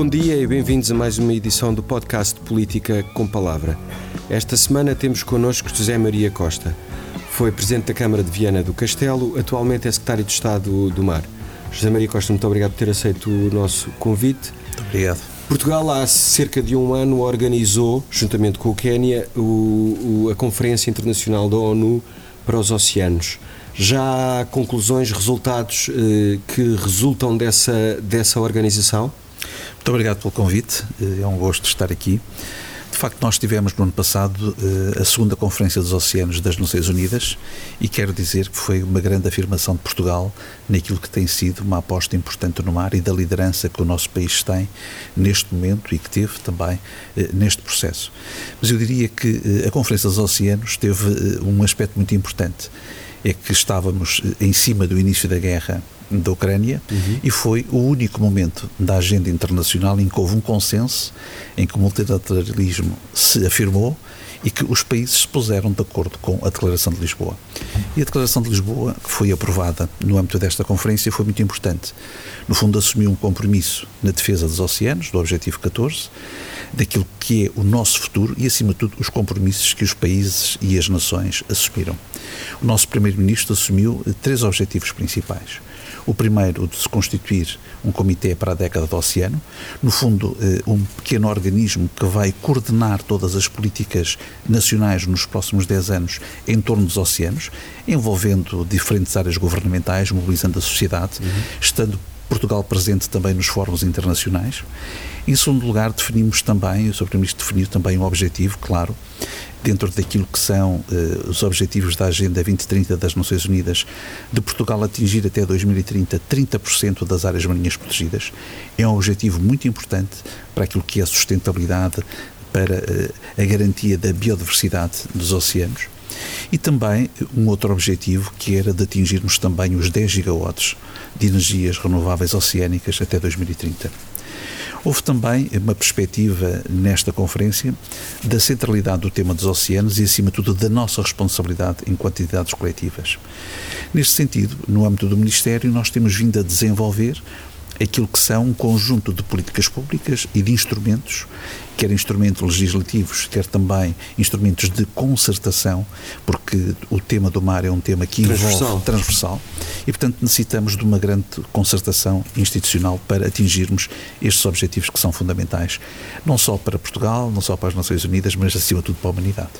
Bom dia e bem-vindos a mais uma edição do podcast Política com Palavra. Esta semana temos connosco José Maria Costa. Foi Presidente da Câmara de Viana do Castelo, atualmente é Secretário de Estado do Mar. José Maria Costa, muito obrigado por ter aceito o nosso convite. Muito obrigado. Portugal, há cerca de um ano, organizou, juntamente com o Quénia, a Conferência Internacional da ONU para os Oceanos. Já há conclusões, resultados eh, que resultam dessa, dessa organização? Muito obrigado pelo convite, eh, é um gosto estar aqui. De facto, nós tivemos no ano passado eh, a segunda Conferência dos Oceanos das Nações Unidas e quero dizer que foi uma grande afirmação de Portugal naquilo que tem sido uma aposta importante no mar e da liderança que o nosso país tem neste momento e que teve também eh, neste processo. Mas eu diria que a Conferência dos Oceanos teve um aspecto muito importante é que estávamos em cima do início da guerra da Ucrânia uhum. e foi o único momento da agenda internacional em que houve um consenso, em que o multilateralismo se afirmou e que os países se puseram de acordo com a Declaração de Lisboa. E a Declaração de Lisboa, que foi aprovada no âmbito desta conferência, foi muito importante. No fundo, assumiu um compromisso na defesa dos oceanos, do Objetivo 14, daquilo que é o nosso futuro e, acima de tudo, os compromissos que os países e as nações assumiram. O nosso Primeiro-Ministro assumiu três objetivos principais. O primeiro, o de se constituir um comitê para a década do oceano, no fundo, eh, um pequeno organismo que vai coordenar todas as políticas nacionais nos próximos 10 anos em torno dos oceanos, envolvendo diferentes áreas governamentais, mobilizando a sociedade, uhum. estando Portugal presente também nos fóruns internacionais. Em segundo lugar, definimos também, o Sr. Primeiro-Ministro definiu também um objetivo, claro, dentro daquilo que são uh, os objetivos da Agenda 2030 das Nações Unidas, de Portugal atingir até 2030 30% das áreas marinhas protegidas. É um objetivo muito importante para aquilo que é a sustentabilidade, para uh, a garantia da biodiversidade dos oceanos. E também um outro objetivo que era de atingirmos também os 10 gigawatts de energias renováveis oceânicas até 2030. Houve também uma perspectiva nesta conferência da centralidade do tema dos oceanos e, acima de tudo, da nossa responsabilidade enquanto entidades coletivas. Neste sentido, no âmbito do Ministério, nós temos vindo a desenvolver aquilo que são um conjunto de políticas públicas e de instrumentos, quer instrumentos legislativos, quer também instrumentos de concertação, porque o tema do mar é um tema que transversal. envolve transversal e, portanto, necessitamos de uma grande concertação institucional para atingirmos estes objetivos que são fundamentais, não só para Portugal, não só para as Nações Unidas, mas acima de tudo para a humanidade.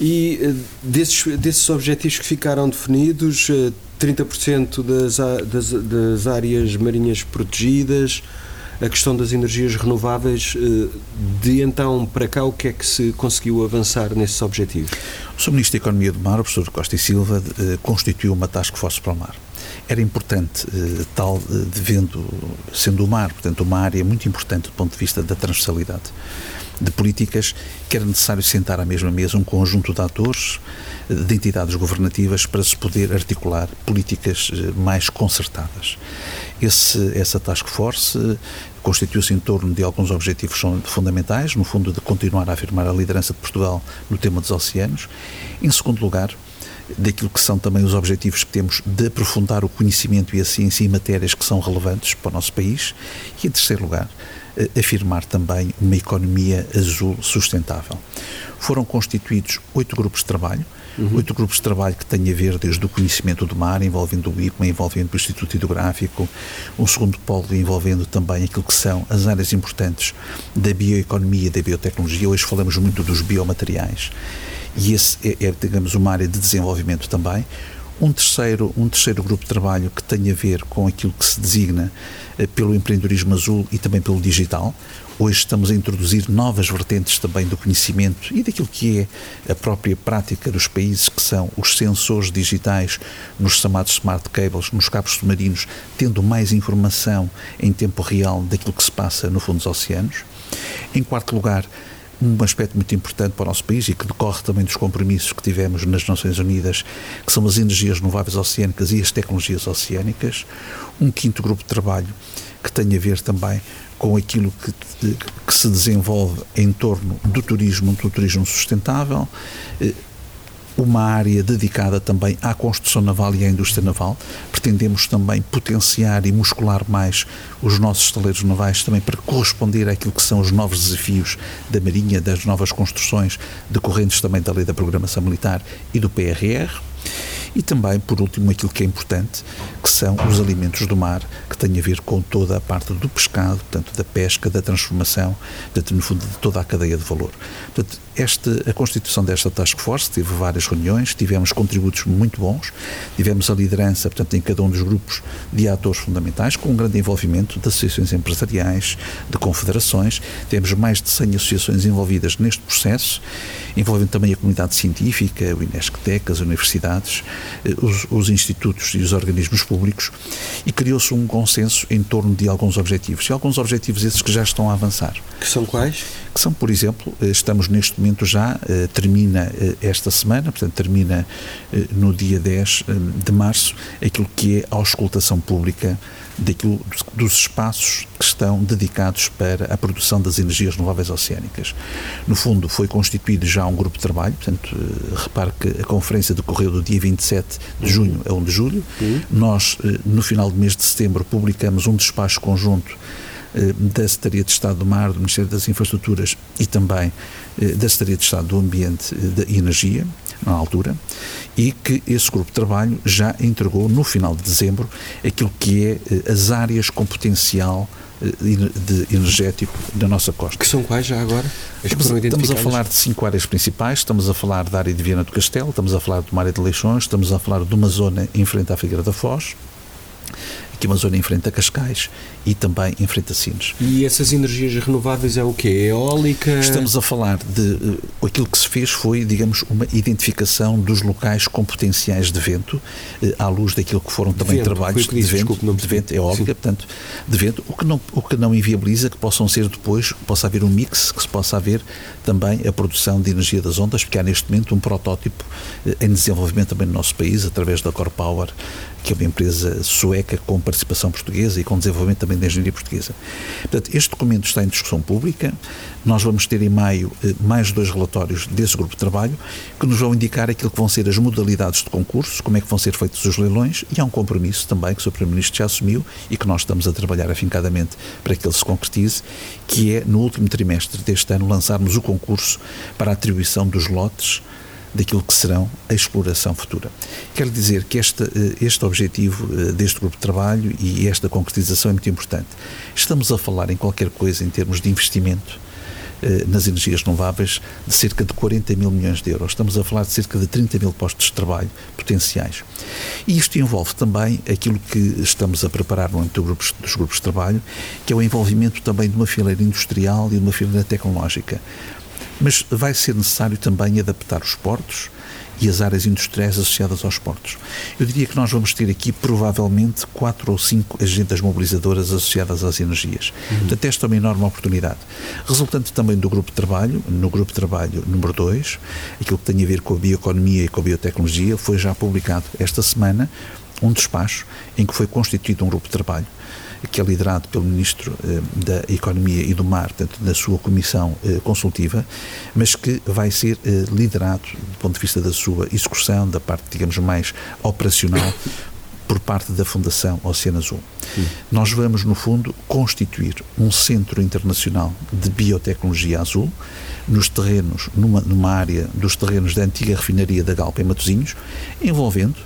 E eh, desses, desses objetivos que ficaram definidos, 30% eh, das, das, das áreas marinhas protegidas, a questão das energias renováveis, eh, de então para cá, o que é que se conseguiu avançar nesses objetivos? O Sr. Ministro da Economia do Mar, o professor Costa e Silva, constituiu uma task force para o mar. Era importante, tal, devendo, sendo o mar, portanto, uma área muito importante do ponto de vista da transversalidade de políticas que era necessário sentar à mesma mesa um conjunto de atores, de entidades governativas, para se poder articular políticas eh, mais concertadas. Esse, essa task force eh, constituiu-se em torno de alguns objetivos fundamentais, no fundo de continuar a afirmar a liderança de Portugal no tema dos oceanos. Em segundo lugar, daquilo que são também os objetivos que temos de aprofundar o conhecimento e a ciência em matérias que são relevantes para o nosso país. E, em terceiro lugar, afirmar também uma economia azul sustentável. Foram constituídos oito grupos de trabalho, uhum. oito grupos de trabalho que têm a ver desde o conhecimento do mar, envolvendo o IPMA, envolvendo o Instituto Hidrográfico, um segundo polo envolvendo também aquilo que são as áreas importantes da bioeconomia e da biotecnologia. Hoje falamos muito dos biomateriais e esse é, é digamos, uma área de desenvolvimento também. Um terceiro, um terceiro grupo de trabalho que tem a ver com aquilo que se designa eh, pelo empreendedorismo azul e também pelo digital. Hoje estamos a introduzir novas vertentes também do conhecimento e daquilo que é a própria prática dos países, que são os sensores digitais nos chamados smart cables, nos cabos submarinos, tendo mais informação em tempo real daquilo que se passa no fundo dos oceanos. Em quarto lugar, um aspecto muito importante para o nosso país e que decorre também dos compromissos que tivemos nas Nações Unidas, que são as energias renováveis oceânicas e as tecnologias oceânicas. Um quinto grupo de trabalho que tem a ver também com aquilo que, que se desenvolve em torno do turismo, do turismo sustentável, eh, uma área dedicada também à construção naval e à indústria naval. Pretendemos também potenciar e muscular mais os nossos estaleiros navais também para corresponder àquilo que são os novos desafios da Marinha, das novas construções decorrentes também da Lei da Programação Militar e do PRR. E também, por último, aquilo que é importante, que são os alimentos do mar, que tem a ver com toda a parte do pescado, portanto, da pesca, da transformação, portanto, no fundo, de toda a cadeia de valor. Portanto, esta, a constituição desta Task Force teve várias reuniões, tivemos contributos muito bons, tivemos a liderança, portanto, em cada um dos grupos de atores fundamentais, com um grande envolvimento de associações empresariais, de confederações, temos mais de 100 associações envolvidas neste processo, envolvendo também a comunidade científica, o INESCTEC, as universidades, os, os institutos e os organismos públicos, e criou-se um consenso em torno de alguns objetivos. E alguns objetivos esses que já estão a avançar. Que são quais? Que são, por exemplo, eh, estamos neste momento já, eh, termina esta semana, portanto, termina no dia 10 de março, aquilo que é a auscultação pública daquilo, dos espaços que estão dedicados para a produção das energias renováveis oceânicas. No fundo, foi constituído já um grupo de trabalho, portanto, eh, repare que a conferência decorreu do dia 27 de junho a 1 de julho. Uhum. Nós, eh, no final do mês de setembro, publicamos um despacho conjunto eh, da Secretaria de Estado do Mar, do Ministério das Infraestruturas e também da Secretaria de Estado do Ambiente e Energia, na altura, e que esse grupo de trabalho já entregou no final de dezembro aquilo que é eh, as áreas com potencial eh, de energético da nossa costa. Que são quais já agora? Estamos, estamos, a falar de cinco áreas principais, estamos a falar da área de Viana do Castelo, estamos a falar de uma área de Leixões, estamos a falar de uma zona em frente à Figueira da Foz, aqui uma zona em frente a Cascais e também em frente a Sines. E essas energias renováveis é o quê? É eólica? Estamos a falar de. Uh, aquilo que se fez foi, digamos, uma identificação dos locais com potenciais de vento, uh, à luz daquilo que foram também vento, trabalhos de vento, desculpe, não de vento, eólica, Sim. portanto, de vento, o que, não, o que não inviabiliza que possam ser depois, possa haver um mix, que se possa haver também a produção de energia das ondas, porque há neste momento um protótipo uh, em desenvolvimento também no nosso país, através da Core Power, que é uma empresa sueca com participação portuguesa e com desenvolvimento também da engenharia portuguesa. Portanto, este documento está em discussão pública. Nós vamos ter em maio eh, mais dois relatórios desse grupo de trabalho que nos vão indicar aquilo que vão ser as modalidades de concurso, como é que vão ser feitos os leilões e há um compromisso também que o Sr. Primeiro-Ministro já assumiu e que nós estamos a trabalhar afincadamente para que ele se concretize, que é no último trimestre deste ano lançarmos o concurso para a atribuição dos lotes daquilo que serão a exploração futura. Quero dizer que este, eh, este objetivo eh, deste grupo de trabalho e esta concretização é muito importante. Estamos a falar em qualquer coisa em termos de investimento eh, nas energias renováveis de cerca de 40 mil milhões de euros. Estamos a falar de cerca de 30 mil postos de trabalho potenciais. E isto envolve também aquilo que estamos a preparar no âmbito dos grupos de trabalho, que é o envolvimento também de uma fileira industrial e de uma fileira tecnológica. Mas vai ser necessário também adaptar os portos e as áreas industriais associadas aos portos. Eu diria que nós vamos ter aqui provavelmente quatro ou cinco agendas mobilizadoras associadas às energias. Uhum. Portanto, esta é uma enorme oportunidade. Resultante também do grupo de trabalho, no grupo de trabalho número 2, aquilo que tem a ver com a bioeconomia e com a biotecnologia, foi já publicado esta semana um despacho em que foi constituído um grupo de trabalho que é liderado pelo Ministro eh, da Economia e do Mar, portanto, na sua comissão eh, consultiva, mas que vai ser eh, liderado, do ponto de vista da sua execução, da parte, digamos, mais operacional, por parte da Fundação Oceano Azul. Sim. Nós vamos, no fundo, constituir um centro internacional de biotecnologia azul nos terrenos, numa, numa área dos terrenos da antiga refinaria da Galpa em Matosinhos, envolvendo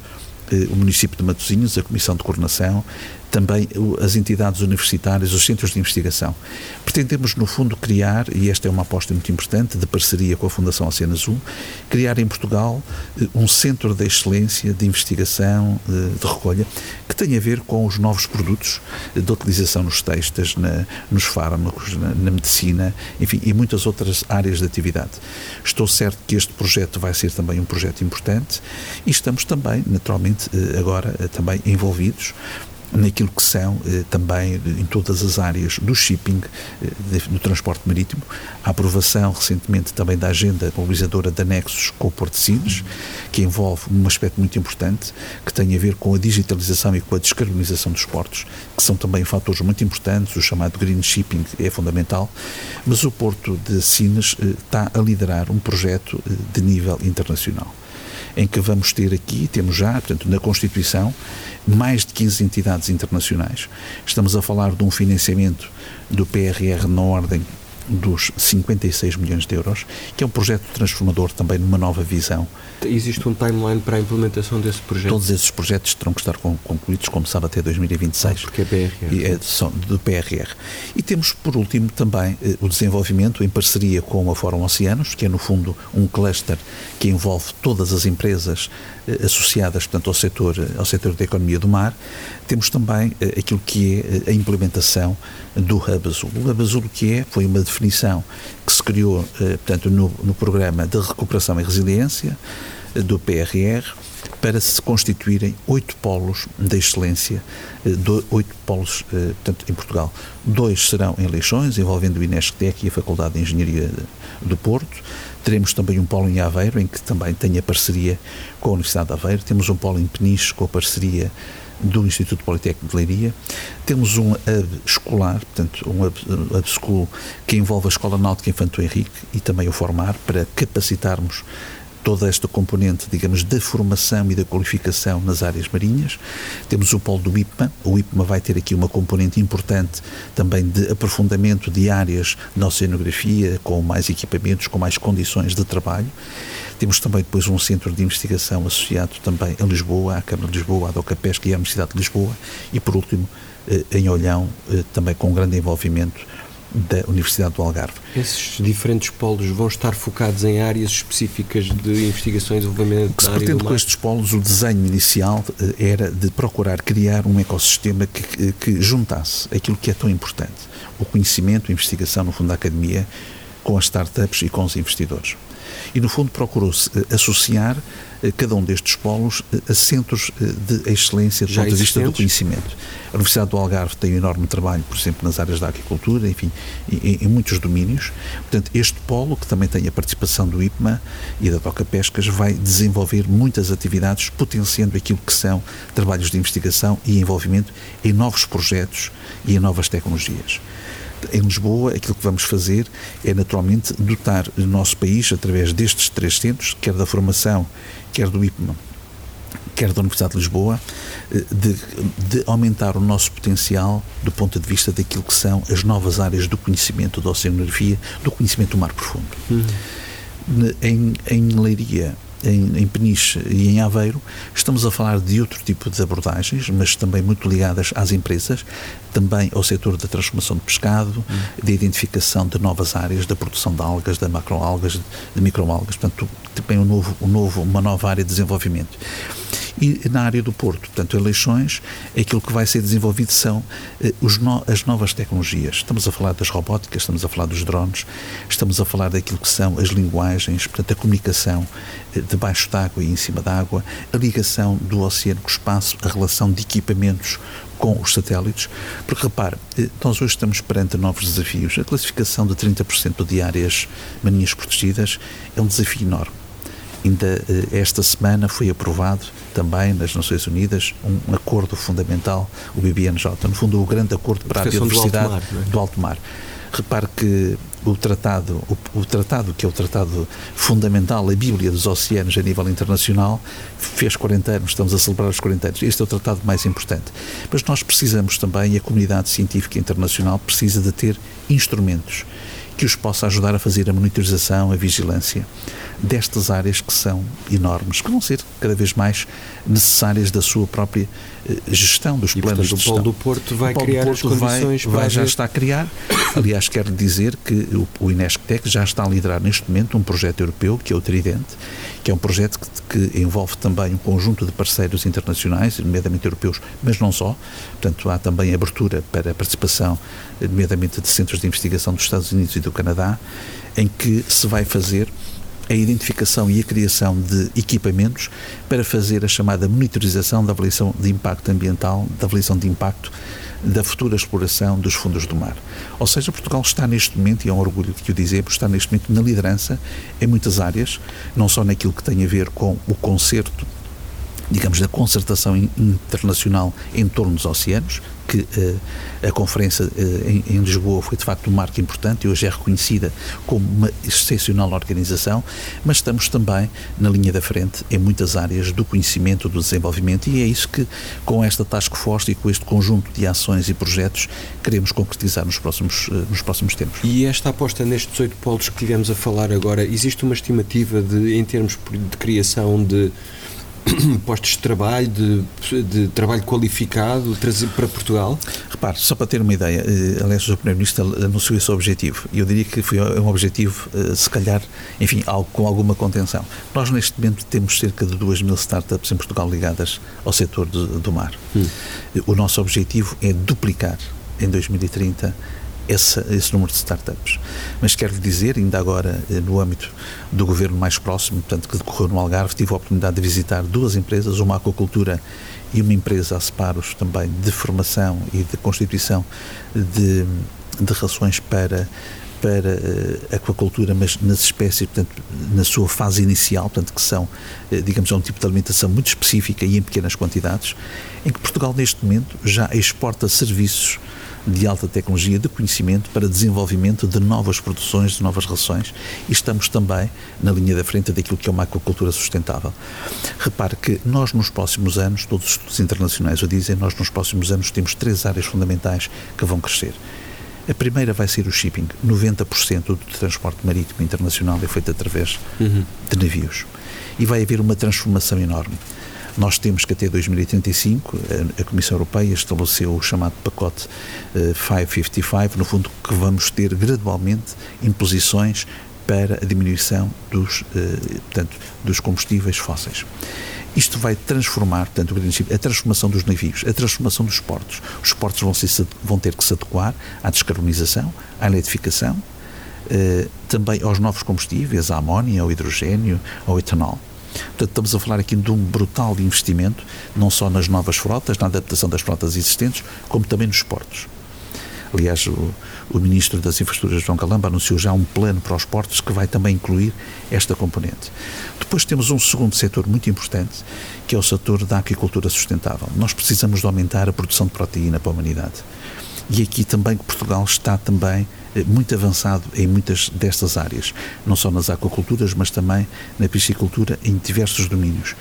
eh, o município de Matosinhos, a Comissão de Coordenação, também as entidades universitárias, os centros de investigação. Pretendemos, no fundo, criar, e esta é uma aposta muito importante, de parceria com a Fundação Oceano Azul, criar em Portugal eh, um centro de excelência de investigação, eh, de recolha, que tenha a ver com os novos produtos de utilização nos textos, na, nos fármacos, na, na medicina, enfim, e muitas outras áreas de atividade. Estou certo que este projeto vai ser também um projeto importante e estamos também, naturalmente, agora também envolvidos naquilo que são eh, também em todas as áreas do shipping, eh, do transporte marítimo, a aprovação recentemente também da agenda mobilizadora de anexos com o Porto de Sines, que envolve um aspecto muito importante que tem a ver com a digitalização e com a descarbonização dos portos, que são também fatores muito importantes, o chamado green shipping é fundamental, mas o Porto de Sines eh, está a liderar um projeto de nível internacional em que vamos ter aqui, temos já, portanto, na Constituição, mais de 15 entidades internacionais. Estamos a falar de um financiamento do PRR na ordem dos 56 milhões de euros, que é um projeto transformador também numa nova visão. Existe um timeline para a implementação desse projeto? Todos esses projetos terão que estar concluídos, como sabe, até 2026. porque é PRR. E é, são do PRR. E temos, por último, também eh, o desenvolvimento em parceria com a Fórum Oceanos, que é, no fundo, um cluster que envolve todas as empresas eh, associadas, portanto, ao setor, ao setor da economia do mar. Temos também eh, aquilo que é a implementação do Hub Azul. O Hub Azul, o que é? Foi uma definição que se criou, eh, portanto, no, no programa de recuperação e resiliência eh, do PRR, para se constituírem oito polos de excelência, eh, oito polos, portanto, em Portugal. Dois serão em Leixões, envolvendo o INESCTEC e a Faculdade de Engenharia do Porto. Teremos também um polo em Aveiro, em que também tem a parceria com a Universidade de Aveiro. Temos um polo em Peniche, com a parceria do Instituto Politécnico de Leiria. Temos um hub escolar, portanto, um hub, hub school que envolve a Escola Náutica Infanto Henrique e também o Formar, para capacitarmos toda esta componente, digamos, da formação e da qualificação nas áreas marinhas. Temos o polo do IPMA. O IPMA vai ter aqui uma componente importante também de aprofundamento de áreas de oceanografia, com mais equipamentos, com mais condições de trabalho. Temos também depois um centro de investigação associado também a Lisboa, à Câmara de Lisboa, à Doca Pesca e à Universidade de Lisboa. E, por último, eh, em Olhão, eh, também com um grande envolvimento da Universidade do Algarve. Esses diferentes polos vão estar focados em áreas específicas de investigação e desenvolvimento que se pretende com estes polos, o desenho inicial eh, era de procurar criar um ecossistema que, que juntasse aquilo que é tão importante, o conhecimento, a investigação, no fundo, da academia, com as startups e com os investidores. E, no fundo, procurou-se eh, associar eh, cada um destes polos eh, a centros de excelência do ponto de vista do conhecimento. A Universidade do Algarve tem um enorme trabalho, por exemplo, nas áreas da agricultura, enfim, em, em muitos domínios. Portanto, este polo, que também tem a participação do IPMA e da Toca Pescas, vai desenvolver muitas atividades, potenciando aquilo que são trabalhos de investigação e envolvimento em novos projetos e em novas tecnologias em Lisboa, aquilo que vamos fazer é naturalmente dotar o nosso país, através destes três centros, quer da formação, quer do IPMA, quer da Universidade de Lisboa, eh, de, de, aumentar o nosso potencial do ponto de vista daquilo que são as novas áreas do conhecimento da oceanografia, do conhecimento do mar profundo. Uhum. Em, em Leiria, em, em Peniche e em Aveiro, estamos a falar de outro tipo de abordagens, mas também muito ligadas às empresas, também ao setor da transformação de pescado, hum. de identificação de novas áreas, da produção de algas, de macroalgas, de microalgas, portanto, também um novo, um novo, uma nova área de desenvolvimento. E na área do Porto, portanto, eleições, aquilo que vai ser desenvolvido são eh, no, as novas tecnologias. Estamos a falar das robóticas, estamos a falar dos drones, estamos a falar daquilo que são as linguagens, portanto, a comunicação eh, debaixo d'água e em cima d'água, a ligação do oceano com o espaço, a relação de equipamentos com os satélites, porque repare, eh, nós hoje estamos perante novos desafios. A classificação de 30% de áreas marinhas protegidas é um desafio enorme. Ainda eh, esta semana foi aprovado também nas Nações Unidas um acordo fundamental, o BBNJ, no fundo o grande acordo para a biodiversidade do alto mar. É? Do alto mar. Repare que o tratado, o, o, tratado que é o tratado fundamental, a Bíblia dos Oceanos a nível internacional, fez 40 anos, estamos a celebrar os 40 anos. Este é o tratado mais importante. Mas nós precisamos também, a comunidade científica internacional precisa de ter instrumentos que os possa ajudar a fazer a monitorização, a vigilância destas áreas que são enormes, que vão ser cada vez mais necessárias da sua própria eh, gestão dos e, planos portanto, de gestão. O Polo do Porto vai criar Porto as condições vai, vai já está a criar. Aliás, quero dizer que o, o Inesctec já está a liderar neste momento um projeto europeu, que é o Tridente, que é um projeto que, que envolve também um conjunto de parceiros internacionais, nomeadamente europeus, mas não só. Portanto, há também abertura para a participação, nomeadamente de centros de investigação dos Estados Unidos e do Canadá, em que se vai fazer a identificação e a criação de equipamentos para fazer a chamada monitorização da avaliação de impacto ambiental, da avaliação de impacto da futura exploração dos fundos do mar. Ou seja, Portugal está neste momento, e é um orgulho que o dizemos, está neste momento na liderança em muitas áreas, não só naquilo que tem a ver com o concerto digamos, da concertação internacional em torno dos oceanos, que uh, a conferência uh, em, em, Lisboa foi de facto um marco importante e hoje é reconhecida como uma excepcional organização, mas estamos também na linha da frente em muitas áreas do conhecimento, do desenvolvimento e é isso que com esta Task Force e com este conjunto de ações e projetos queremos concretizar nos próximos, uh, nos próximos tempos. E esta aposta nestes oito polos que tivemos a falar agora, existe uma estimativa de, em termos de criação de postos de trabalho, de, de trabalho qualificado trazido para Portugal? Repare, só para ter uma ideia, eh, aliás, o Primeiro-Ministro anunciou esse objetivo e eu diria que foi um objetivo, eh, se calhar, enfim, com alguma contenção. Nós, neste momento, temos cerca de 2 mil startups em Portugal ligadas ao setor do, do mar. Hum. O nosso objetivo é duplicar em 2030 esse, esse número de startups. Mas quero dizer, ainda agora eh, no âmbito do governo mais próximo, portanto, que decorreu no Algarve, tive a oportunidade de visitar duas empresas, uma aquacultura e uma empresa a separos também de formação e de constituição de, de rações para para eh, aquacultura, mas nas espécies, portanto, na sua fase inicial, portanto, que são, eh, digamos, é um tipo de alimentação muito específica e em pequenas quantidades, em que Portugal, neste momento, já exporta serviços de alta tecnologia de conhecimento para desenvolvimento de novas produções, de novas rações e estamos também na linha da frente daquilo que é uma aquacultura sustentável. Repare que nós nos próximos anos, todos os estudos internacionais o dizem, nós nos próximos anos temos três áreas fundamentais que vão crescer. A primeira vai ser o shipping. 90% do transporte marítimo internacional é feito através uhum. de navios. E vai haver uma transformação enorme. Nós temos que até 2035, a, Comissão Europeia estabeleceu o chamado pacote 555, eh, no fundo, que vamos ter gradualmente imposições para a diminuição dos, eh, portanto, dos combustíveis fósseis. Isto vai transformar, portanto, a transformação dos navios, a transformação dos portos. Os portos vão, se, vão ter que se adequar à descarbonização, à eletrificação, eh, também aos novos combustíveis, à amónia, ao hidrogênio, ao etanol. Portanto, estamos a falar aqui de um brutal investimento, não só nas novas frotas, na adaptação das frotas existentes, como também nos portos. Aliás, o, o Ministro das Infraestruturas, João Calamba, anunciou já um plano para os portos que vai também incluir esta componente. Depois temos um segundo setor muito importante, que é o setor da agricultura sustentável. Nós precisamos de aumentar a produção de proteína para a humanidade. E aqui também Portugal está também muito avançado em muitas destas áreas, não só nas aquaculturas, mas também na piscicultura, em diversos domínios.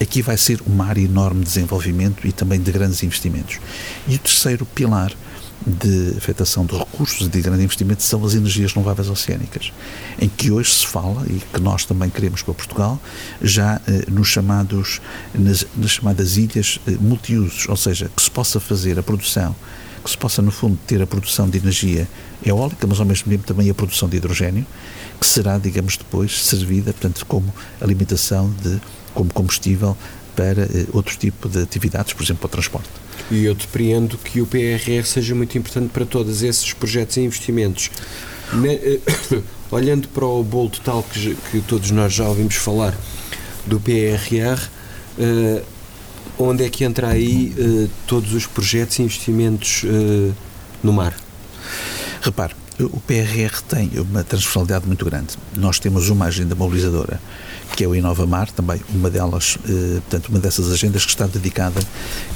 Aqui vai ser uma área enorme de desenvolvimento e também de grandes investimentos. E o terceiro pilar de afetação de recursos e de grande investimento são as energias renováveis oceânicas, em que hoje se fala e que nós também queremos para Portugal, já eh, nos chamados, nas, nas chamadas ilhas eh, multiusos, ou seja, que se possa fazer a produção que se possa, no fundo, ter a produção de energia eólica, mas ao mesmo tempo também a produção de hidrogênio, que será, digamos, depois servida, portanto, como alimentação, de, como combustível para eh, outro tipo de atividades, por exemplo, para o transporte. E eu depreendo que o PRR seja muito importante para todos esses projetos e investimentos. Ne, eh, olhando para o bolo total que, que, todos nós já ouvimos falar do PRR, eh, onde é que entra aí uh, todos os projetos e investimentos uh, no mar? Repare, o PRR tem uma transversalidade muito grande. Nós temos uma agenda mobilizadora, que é o Inova Mar, também uma delas, eh, portanto, uma dessas agendas que está dedicada,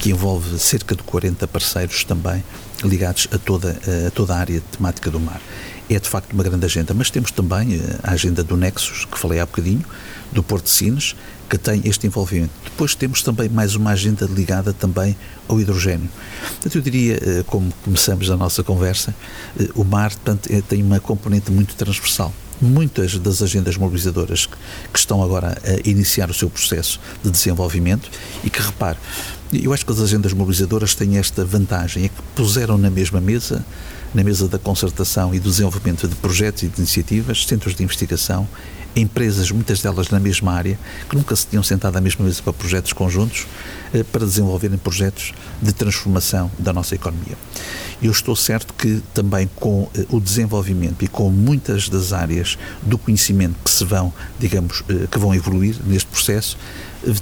que envolve cerca de 40 parceiros também ligados a toda, a toda a área temática do mar. É de facto uma grande agenda, mas temos também a agenda do Nexus, que falei há bocadinho, do Porto de Sines, que tem este envolvimento. Depois temos também mais uma agenda ligada também ao hidrogênio. Portanto, eu diria, eh, como começamos a nossa conversa, eh, o mar portanto, é, tem uma componente muito transversal. Muitas das agendas mobilizadoras que estão agora a iniciar o seu processo de desenvolvimento e que, repare, eu acho que as agendas mobilizadoras têm esta vantagem, é que puseram na mesma mesa na mesa da concertação e do desenvolvimento de projetos e de iniciativas, centros de investigação empresas, muitas delas na mesma área, que nunca se tinham sentado à mesma mesa para projetos conjuntos, eh, para desenvolverem projetos de transformação da nossa economia. Eu estou certo que também com eh, o desenvolvimento e com muitas das áreas do conhecimento que se vão, digamos, eh, que vão evoluir neste processo,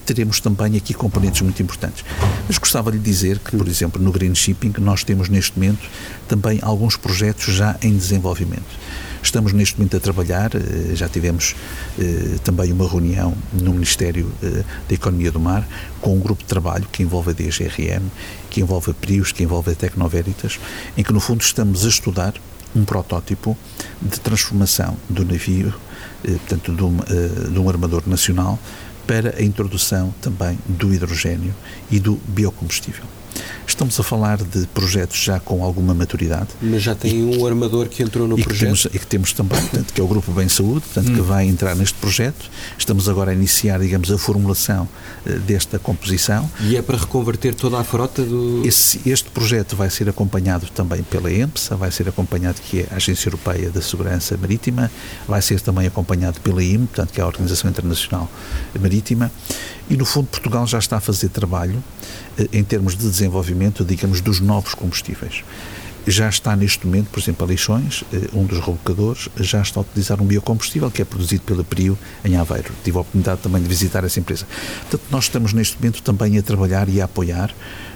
teremos também aqui componentes muito importantes. Mas gostava de lhe dizer que, por exemplo, no Green Shipping, nós temos neste momento também alguns projetos já em desenvolvimento Estamos neste momento a trabalhar, eh, já tivemos eh, também uma reunião no Ministério eh, da Economia do Mar com um grupo de trabalho que envolve a DGRM, que envolve a Prius, que envolve a Tecnoveritas, em que no fundo estamos a estudar um protótipo de transformação do navio, portanto, de um, de um armador nacional, para a introdução também do hidrogênio e do biocombustível. Estamos a falar de projetos já com alguma maturidade. Mas já tem um armador que entrou no e projeto. Que temos, e que temos também, portanto, que é o Grupo Bem Saúde, portanto, hum. que vai entrar neste projeto. Estamos agora a iniciar, digamos, a formulação uh, desta composição. E é para reconverter toda a frota do. Esse, este projeto vai ser acompanhado também pela EMPSA, vai ser acompanhado, que é a Agência Europeia da Segurança Marítima, vai ser também acompanhado pela IM, portanto, que é a Organização Internacional Marítima. E, no fundo, Portugal já está a fazer trabalho em termos de desenvolvimento, digamos, dos novos combustíveis. Já está neste momento, por exemplo, a Leixões, eh, um dos rebocadores, já está a utilizar um biocombustível que é produzido pela Prio em Aveiro. Tive a oportunidade também de visitar essa empresa. Portanto, nós estamos neste momento também a trabalhar e a apoiar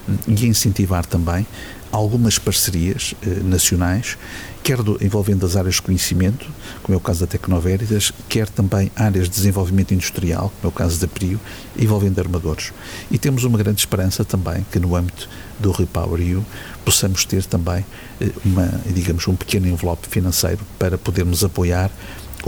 hum, e a incentivar também algumas parcerias eh, nacionais, quer do, envolvendo as áreas de conhecimento, como é o caso da Tecnovéritas, quer também áreas de desenvolvimento industrial, como é o caso da PRIO, envolvendo armadores. E temos uma grande esperança também que no âmbito do Repower EU possamos ter também eh, uma, digamos, um pequeno envelope financeiro para podermos apoiar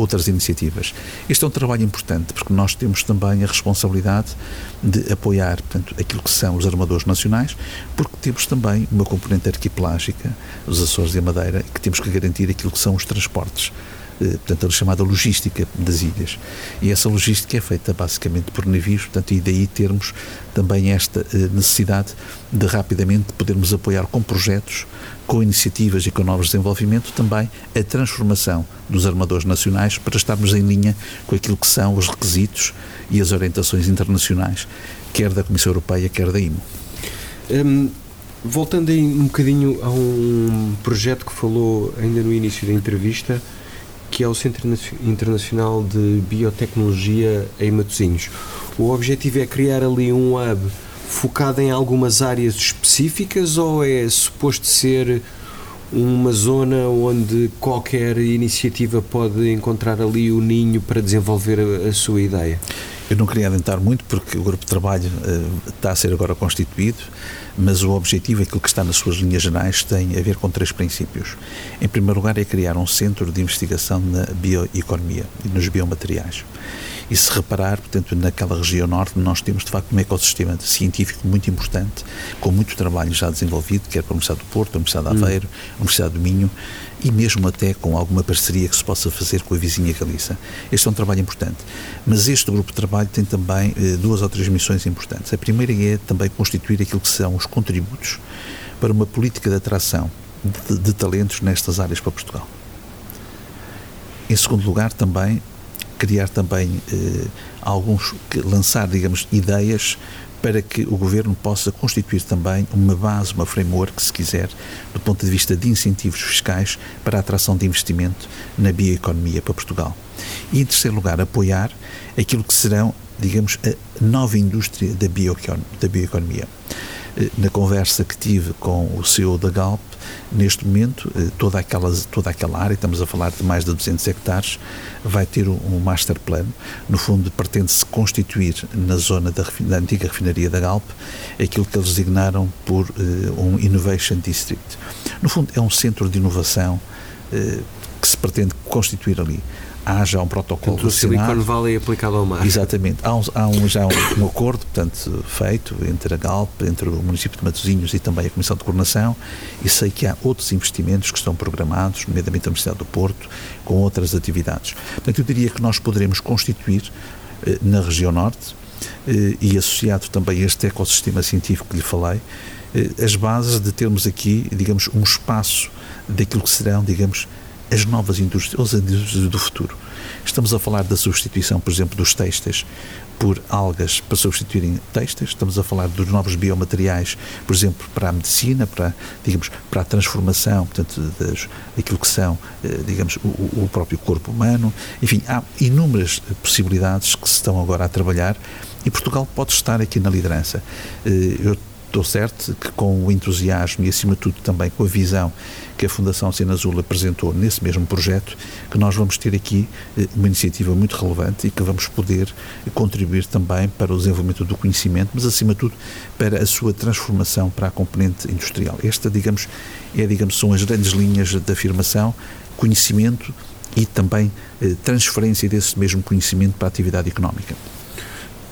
outras iniciativas. Este é um trabalho importante porque nós temos também a responsabilidade de apoiar portanto, aquilo que são os armadores nacionais, porque temos também uma componente arquipelágica, os Açores e a Madeira, que temos que garantir aquilo que são os transportes eh, portanto, a chamada logística das ilhas. E essa logística é feita basicamente por navios, portanto, e daí termos também esta eh, necessidade de rapidamente podermos apoiar com projetos, com iniciativas e com novos desenvolvimentos também a transformação dos armadores nacionais para estarmos em linha com aquilo que são os requisitos e as orientações internacionais, quer da Comissão Europeia, quer da IMO. Hum, voltando aí um bocadinho a um projeto que falou ainda no início da entrevista, que é o Centro Internacional de Biotecnologia em Matosinhos. O objetivo é criar ali um hub focado em algumas áreas específicas ou é suposto ser uma zona onde qualquer iniciativa pode encontrar ali o ninho para desenvolver a, a sua ideia? Eu não queria adentrar muito porque o grupo de trabalho uh, está a ser agora constituído, mas o objetivo, aquilo que está nas suas linhas gerais, tem a ver com três princípios. Em primeiro lugar, é criar um centro de investigação na bioeconomia e nos biomateriais. E se reparar, portanto, naquela região norte, nós temos de facto um ecossistema científico muito importante, com muito trabalho já desenvolvido, quer para a Universidade do Porto, a Universidade de Aveiro, a Universidade do Minho, e mesmo até com alguma parceria que se possa fazer com a vizinha Galiza. Este é um trabalho importante. Mas este grupo de trabalho tem também eh, duas ou três missões importantes. A primeira é também constituir aquilo que são os contributos para uma política de atração de, de talentos nestas áreas para Portugal. Em segundo lugar, também criar também eh, alguns, lançar, digamos, ideias para que o Governo possa constituir também uma base, uma framework, se quiser, do ponto de vista de incentivos fiscais para a atração de investimento na bioeconomia para Portugal. E, em terceiro lugar, apoiar aquilo que serão, digamos, a nova indústria da bioeconomia. Eh, na conversa que tive com o CEO da Galp, neste momento, eh, toda aquela, toda aquela área, estamos a falar de mais de 200 hectares, vai ter um master plan. No fundo, pretende-se constituir na zona da, da, antiga refinaria da Galp aquilo que eles designaram por uh, um Innovation District. No fundo, é um centro de inovação uh, que se pretende constituir ali há já um protocolo portanto, o Silicon Valley aplicado ao mar. Exatamente. Há, um, há um, já um, um, acordo, portanto, feito entre a Galp, entre o município de Matosinhos e também a Comissão de Coordenação e sei que há outros investimentos que estão programados, nomeadamente a Universidade do Porto, com outras atividades. Portanto, eu diria que nós poderemos constituir eh, na região norte eh, e associado também a este ecossistema científico que lhe falei, eh, as bases de termos aqui, digamos, um espaço daquilo que serão, digamos, as novas indústrias, as indústrias do futuro. Estamos a falar da substituição, por exemplo, dos textos por algas para substituírem textos. Estamos a falar dos novos biomateriais, por exemplo, para a medicina, para, digamos, para a transformação, portanto, das, daquilo que são, eh, digamos, o, o próprio corpo humano. Enfim, há inúmeras possibilidades que se estão agora a trabalhar e Portugal pode estar aqui na liderança. Eh, eu estou certo que com o entusiasmo e, acima de tudo, também com a visão que a Fundação Cena Azul apresentou nesse mesmo projeto, que nós vamos ter aqui eh, uma iniciativa muito relevante e que vamos poder contribuir também para o desenvolvimento do conhecimento, mas, acima de tudo, para a sua transformação para a componente industrial. Esta, digamos, é, digamos, são as grandes linhas da afirmação, conhecimento e também eh, transferência desse mesmo conhecimento para a atividade económica.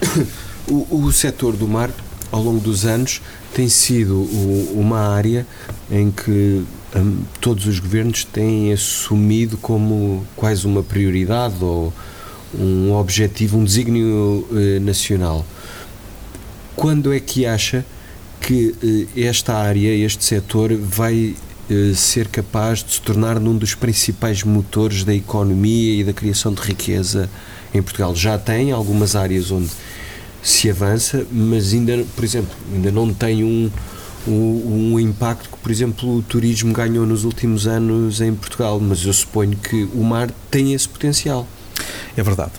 O, o setor do mar, ao longo dos anos, tem sido o, uma área em que um, todos os governos têm assumido como quase uma prioridade ou um objetivo, um desígnio eh, nacional. Quando é que acha que eh, esta área, este setor, vai eh, ser capaz de se tornar num dos principais motores da economia e da criação de riqueza em Portugal? Já tem algumas áreas onde se avança, mas ainda, por exemplo, ainda não tem um, um, um, impacto que, por exemplo, o turismo ganhou nos últimos anos em Portugal, mas eu suponho que o mar tem esse potencial. É verdade.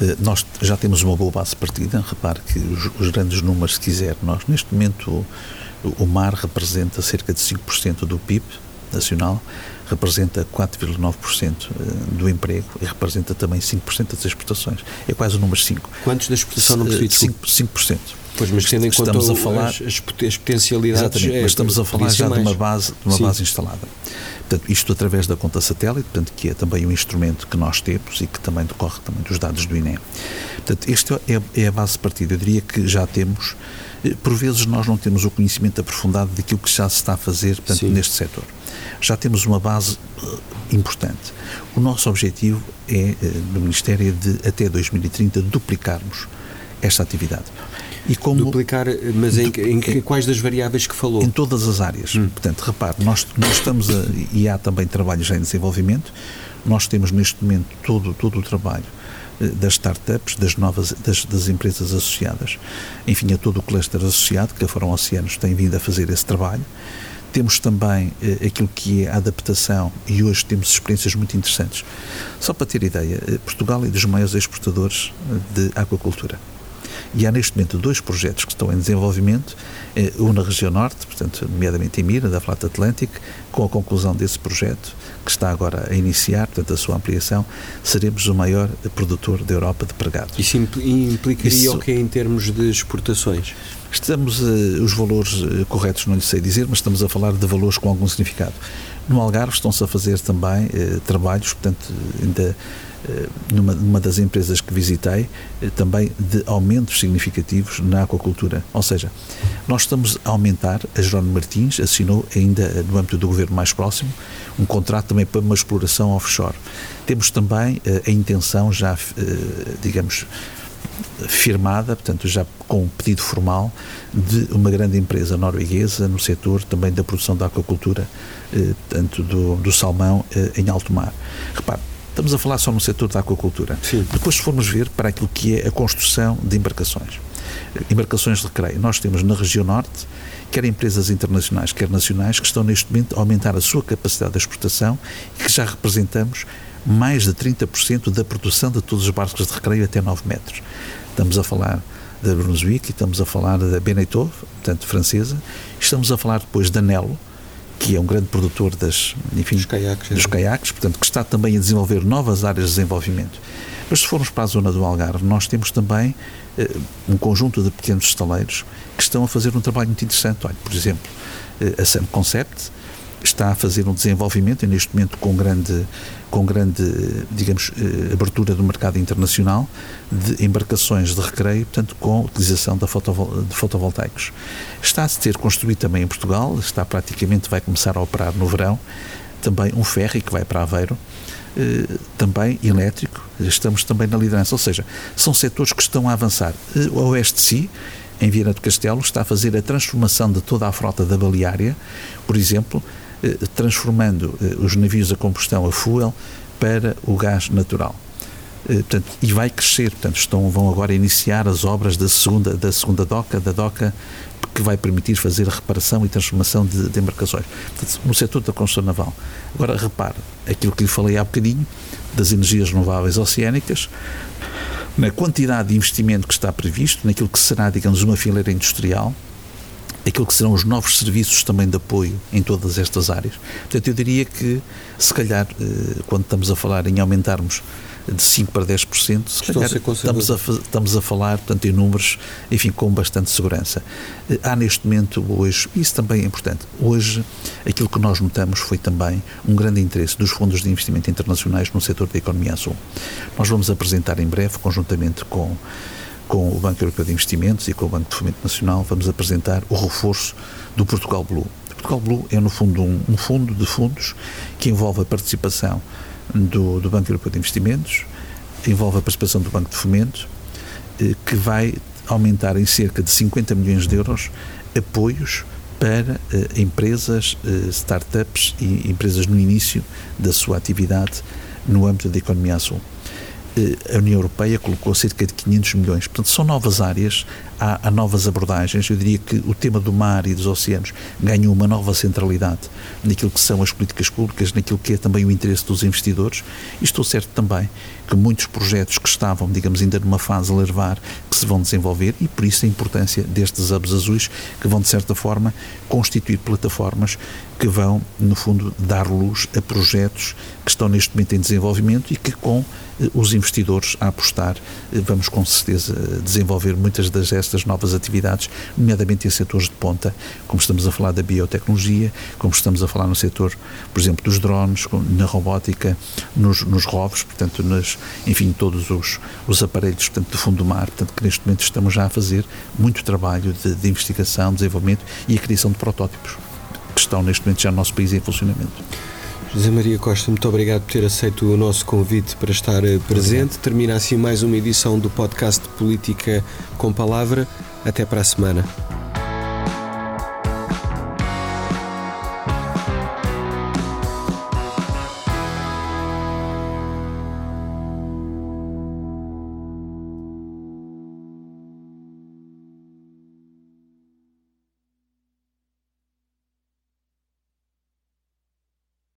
Eh, nós já temos uma boa base partida. Repare que os, os grandes números, se quiser, nós neste momento o, o mar representa cerca de 5% do PIB nacional representa 4,9% eh, do emprego e representa também 5% das exportações. É quase o número 5. Quantos da exportação não percebi? 5%. 5%. Pois, mas tendo em conta estamos a falar, as, as potencialidades... Exatamente, é, mas estamos a falar já mais. de uma base, de uma base instalada. Portanto, isto através da conta satélite, portanto, que é também um instrumento que nós temos e que também decorre também dos dados do INE. Portanto, esta é, é a base de partida. Eu diria que já temos eh, por vezes nós não temos o conhecimento aprofundado daquilo que já se está a fazer portanto, neste setor já temos uma base uh, importante. O nosso objetivo é, uh, no Ministério, de até 2030 duplicarmos esta atividade. E como duplicar, mas em, em, em, quais das variáveis que falou? Em todas as áreas. Hum. Portanto, repare, nós, nós estamos a, e há também trabalho já em desenvolvimento. Nós temos neste momento todo todo o trabalho das startups, das novas das, das, empresas associadas, enfim, a todo o cluster associado que a Fórum Oceanos tem vindo a fazer esse trabalho. Temos também eh, aquilo que é a adaptação e hoje temos experiências muito interessantes. Só para ter ideia, eh, Portugal é dos maiores exportadores eh, de aquacultura. E há neste momento dois projetos que estão em desenvolvimento, um na região norte, portanto, nomeadamente em Mira, da Flata Atlântica, com a conclusão desse projeto, que está agora a iniciar, portanto, a sua ampliação, seremos o maior produtor da Europa de pregados. Isso implicaria Isso, o que em termos de exportações? Estamos, uh, os valores uh, corretos não lhe sei dizer, mas estamos a falar de valores com algum significado. No Algarve estão-se a fazer também uh, trabalhos, portanto, ainda numa, numa, das empresas que visitei, também de aumentos significativos na aquacultura. Ou seja, nós estamos a aumentar, a Jerónimo Martins assinou ainda no âmbito do governo mais próximo, um contrato também para uma exploração offshore. Temos também a intenção já, digamos, firmada, portanto, já com um pedido formal de uma grande empresa norueguesa no setor também da produção da aquacultura, eh, tanto do, do salmão eh, em alto mar. Repare, estamos a falar só no setor da aquacultura. Sim. Depois, se formos ver para aquilo que é a construção de embarcações, embarcações de recreio, nós temos na região norte quer empresas internacionais, quer nacionais, que estão neste momento a aumentar a sua capacidade de exportação e que já representamos mais de 30% da produção de todos os barcos de recreio até 9 metros. Estamos a falar da Brunswick, estamos a falar da Beneteau, portanto francesa, estamos a falar depois da Nelo, que é um grande produtor das, enfim, dos caiaques, dos é. caiaques, portanto, que está também a desenvolver novas áreas de desenvolvimento. Mas se formos para a zona do Algarve, nós temos também eh, um conjunto de pequenos estaleiros que estão a fazer um trabalho muito interessante. Olha, por exemplo, eh, a Sam Concept está a fazer um desenvolvimento e neste momento com grande com grande, digamos, eh, abertura do mercado internacional de embarcações de recreio, portanto, com utilização fotovol de fotovoltaicos. Está a ser construído também em Portugal, está praticamente, vai começar a operar no verão, também um ferry que vai para Aveiro, eh, também elétrico, estamos também na liderança, ou seja, são setores que estão a avançar. Eh, o Oeste Si, em Viana do Castelo, está a fazer a transformação de toda a frota da baleária, por exemplo, transformando eh, os navios a combustão a fuel para o gás natural. Eh, portanto, e vai crescer, portanto, estão, vão agora iniciar as obras da segunda, da segunda doca, da doca que vai permitir fazer a reparação e transformação de, de embarcações. Portanto, no setor da construção naval. Agora, repare, aquilo que lhe falei há bocadinho, das energias renováveis oceânicas, na quantidade de investimento que está previsto, naquilo que será, digamos, uma fileira industrial, aquilo que serão os novos serviços também de apoio em todas estas áreas. Portanto, eu diria que, se calhar, eh, quando estamos a falar em aumentarmos de 5% para 10%, se calhar estamos a, estamos a falar, portanto, em números, enfim, com bastante segurança. Eh, há neste momento, hoje, isso também é importante, hoje, aquilo que nós notamos foi também um grande interesse dos fundos de investimento internacionais no setor da economia azul. Nós vamos apresentar em breve, conjuntamente com com o Banco Europeu de Investimentos e com o Banco de Fomento Nacional, vamos apresentar o reforço do Portugal Blue. O Portugal Blue é, no fundo, um, um fundo de fundos que envolve a participação do, do, Banco Europeu de Investimentos, envolve a participação do Banco de Fomento, eh, que vai aumentar em cerca de 50 milhões de euros apoios para eh, empresas, eh, startups e empresas no início da sua atividade no âmbito da economia azul. A União Europeia colocou cerca de 500 milhões. Portanto, são novas áreas, há, novas abordagens. Eu diria que o tema do mar e dos oceanos ganhou uma nova centralidade naquilo que são as políticas públicas, naquilo que é também o interesse dos investidores. E estou certo também que muitos projetos que estavam, digamos, ainda numa fase larvar, que se vão desenvolver e por isso a importância destes hubs azuis que vão, de certa forma, constituir plataformas que vão, no fundo, dar luz a projetos que estão neste momento em desenvolvimento e que, com eh, os investidores a apostar, eh, vamos com certeza desenvolver muitas das estas novas atividades, nomeadamente em setores de ponta, como estamos a falar da biotecnologia, como estamos a falar no setor, por exemplo, dos drones, na robótica, nos, nos portanto, nas, enfim, todos os, os aparelhos portanto, do fundo do mar, portanto, que neste momento estamos já a fazer muito trabalho de, de investigação, desenvolvimento e a criação de protótipos que estão neste momento já no nosso país em funcionamento. José Maria Costa, muito obrigado por ter aceito o nosso convite para estar eh, presente. Termina assim mais uma edição do podcast Política com Palavra. Até para a semana.